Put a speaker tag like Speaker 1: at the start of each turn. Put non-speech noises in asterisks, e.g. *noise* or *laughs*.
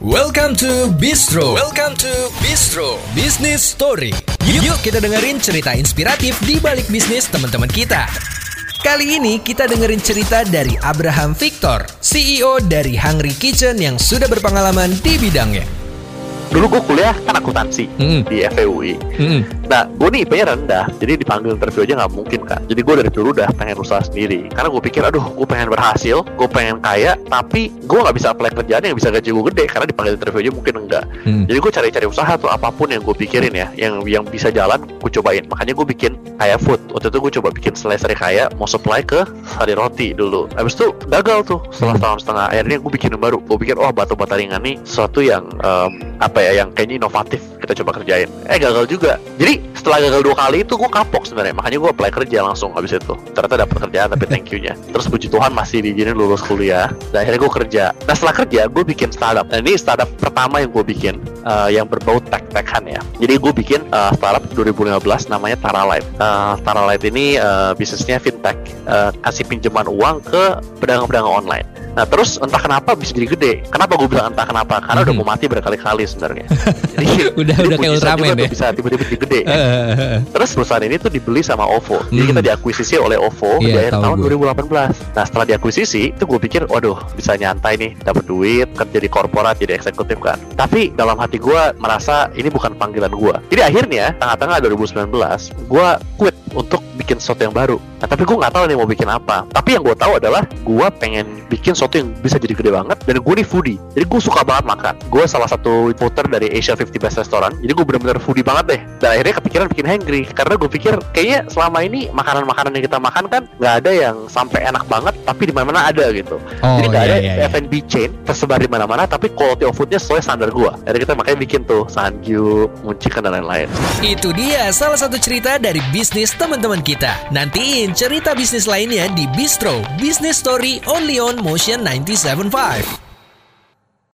Speaker 1: Welcome to Bistro. Welcome to Bistro Business Story. Yuk, yuk kita dengerin cerita inspiratif di balik bisnis teman-teman kita. Kali ini kita dengerin cerita dari Abraham Victor, CEO dari Hungry Kitchen yang sudah berpengalaman di bidangnya.
Speaker 2: Dulu gue kuliah kan akuntansi
Speaker 1: Mm.
Speaker 2: di FEUI.
Speaker 1: Mm-mm.
Speaker 2: Nah, gue nih IP-nya rendah, jadi dipanggil interview aja nggak mungkin kan. Jadi gue dari dulu udah pengen usaha sendiri. Karena gue pikir, aduh, gue pengen berhasil, gue pengen kaya, tapi gue nggak bisa apply kerjaan yang bisa gaji gue gede karena dipanggil interview aja mungkin enggak.
Speaker 1: Mm.
Speaker 2: Jadi gue cari-cari usaha tuh apa pun yang gue pikirin ya, yang yang bisa jalan, gue cobain. Makanya gue bikin kaya food. Waktu itu gue coba bikin slicer kaya, mau supply ke Sari Roti dulu. Habis itu gagal tuh setelah
Speaker 1: Hmm.
Speaker 2: tahun setengah. Akhirnya gue bikin yang baru. Gue pikir, oh batu bata ringan nih sesuatu yang em, apa ya, yang kayaknya inovatif kita coba kerjain. Eh gagal juga. Jadi setelah gagal dua kali itu gue kapok sebenarnya. Makanya gue apply kerja langsung habis itu. Ternyata dapat kerjaan tapi thank you-nya. Terus puji Tuhan masih diizinin lulus kuliah. Dan akhirnya gue kerja. Nah setelah kerja gue bikin startup. Nah ini startup pertama yang gue bikin eh, yang berbau tech-techan ya. Jadi gue bikin eh, startup 2015 namanya Taralight. Eh, Taralight ini eh, bisnisnya fintech. Eh, kasih pinjaman uang ke pedagang-pedagang online. Nah terus entah kenapa bisa jadi gede. Kenapa gue bilang entah kenapa? Karena udah
Speaker 1: Mhm.
Speaker 2: mau mati berkali-kali sebenarnya. *laughs* Jadi
Speaker 1: Udah-
Speaker 2: jadi
Speaker 1: udah kayak Ultraman ya.
Speaker 2: Bisa tiba-tiba jadi gede. Terus perusahaan ini tuh dibeli sama OVO. Jadi
Speaker 1: Hmm.
Speaker 2: kita diakuisisi oleh OVO di
Speaker 1: Iya,
Speaker 2: akhir
Speaker 1: tahu
Speaker 2: tahun
Speaker 1: gue.
Speaker 2: 2018. Nah setelah diakuisisi itu gue pikir, waduh bisa nyantai nih, dapat duit, kerja di korporat, jadi eksekutif kan. Tapi dalam hati gue merasa ini bukan panggilan gue. Jadi akhirnya tengah-tengah 2019 gue quit untuk bikin sesuatu yang baru. Nah tapi gue nggak tahu nih mau bikin apa. Tapi yang gue tahu adalah gue pengen bikin sesuatu yang bisa jadi gede banget. Dan gue nih foodie. Jadi gue suka banget makan. Gue salah satu voter dari Asia 50 Best Restaurant. Jadi gue bener-bener foodie banget deh. Dan akhirnya kepikiran bikin hangry. Karena gue pikir kayaknya selama ini makanan-makanan yang kita makan kan nggak ada yang sampai enak banget. Tapi di mana-mana ada gitu.
Speaker 1: Oh
Speaker 2: Jadi nggak
Speaker 1: iya
Speaker 2: ada
Speaker 1: iya. iya.
Speaker 2: F&B chain tersebar di mana-mana. Tapi quality of foodnya sesuai standar gue. Jadi kita makanya bikin tuh Sanju, Muncikan dan lain-lain.
Speaker 1: Itu dia salah satu cerita dari bisnis teman-teman kita. Nantiin cerita bisnis lainnya di Bistro Business Story only on Motion 97.5.